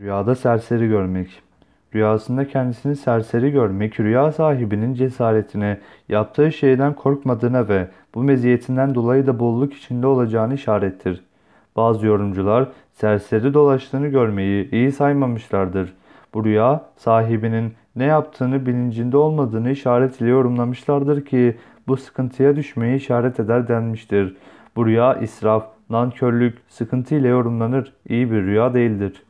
Rüyada serseri görmek. Rüyasında kendisini serseri görmek, rüya sahibinin cesaretine, yaptığı şeyden korkmadığına ve bu meziyetinden dolayı da bolluk içinde olacağını işarettir. Bazı yorumcular serseri dolaştığını görmeyi iyi saymamışlardır. Bu rüya sahibinin ne yaptığını bilincinde olmadığını işaret ile yorumlamışlardır ki bu sıkıntıya düşmeyi işaret eder denmiştir. Bu rüya israf, nankörlük, sıkıntı ile yorumlanır, iyi bir rüya değildir.